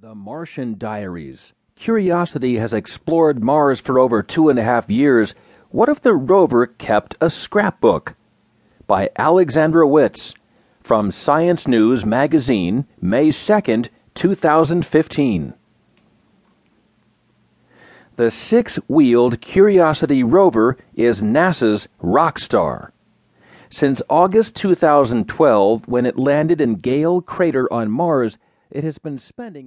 The Martian Diaries. Curiosity has explored Mars for over two and a half years. What if the rover kept a scrapbook? By Alexandra Witze. From Science News Magazine, May 2nd, 2015. The six wheeled Curiosity rover is NASA's rock star. Since August 2012, when it landed in Gale Crater on Mars, it has been spending its